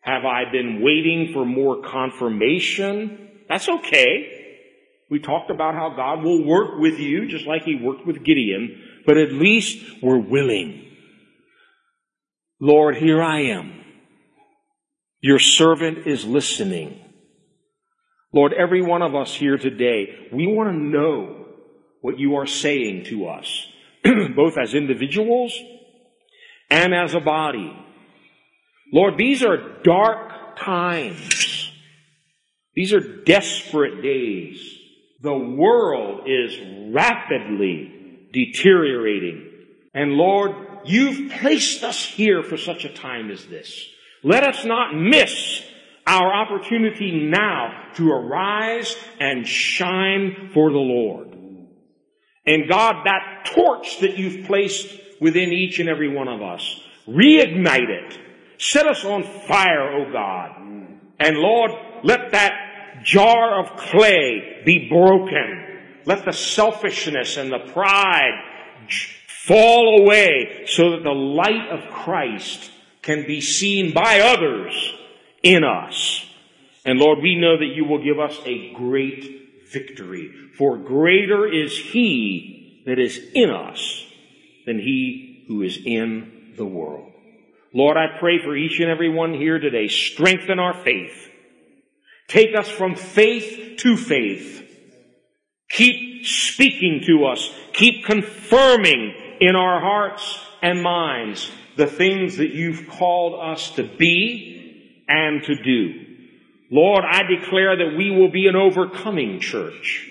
Have I been waiting for more confirmation? That's okay. We talked about how God will work with you just like He worked with Gideon, but at least we're willing. Lord, here I am. Your servant is listening. Lord, every one of us here today, we want to know what you are saying to us. both as individuals and as a body. Lord, these are dark times. These are desperate days. The world is rapidly deteriorating. And Lord, you've placed us here for such a time as this. Let us not miss our opportunity now to arise and shine for the Lord. And God, that torch that you've placed within each and every one of us, reignite it. Set us on fire, O God. And Lord, let that jar of clay be broken. Let the selfishness and the pride fall away so that the light of Christ can be seen by others in us. And Lord, we know that you will give us a great victory. For greater is he that is in us than he who is in the world. Lord, I pray for each and every one here today. Strengthen our faith. Take us from faith to faith. Keep speaking to us. Keep confirming in our hearts and minds the things that you've called us to be and to do. Lord, I declare that we will be an overcoming church.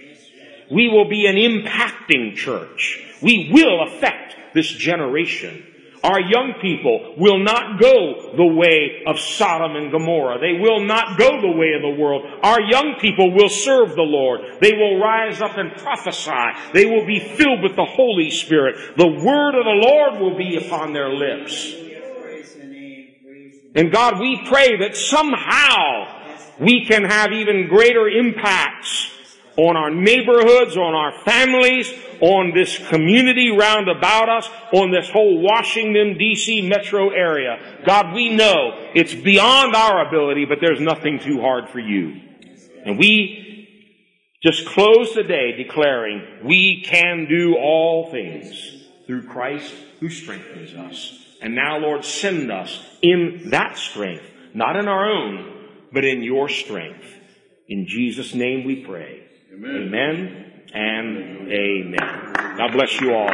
We will be an impacting church. We will affect this generation. Our young people will not go the way of Sodom and Gomorrah. They will not go the way of the world. Our young people will serve the Lord. They will rise up and prophesy. They will be filled with the Holy Spirit. The word of the Lord will be upon their lips. And God, we pray that somehow we can have even greater impacts on our neighborhoods, on our families, on this community round about us, on this whole Washington DC metro area. God, we know it's beyond our ability, but there's nothing too hard for you. And we just close the day declaring we can do all things through Christ who strengthens us. And now, Lord, send us in that strength, not in our own, but in your strength. In Jesus' name we pray. Amen, amen and amen. God bless you all.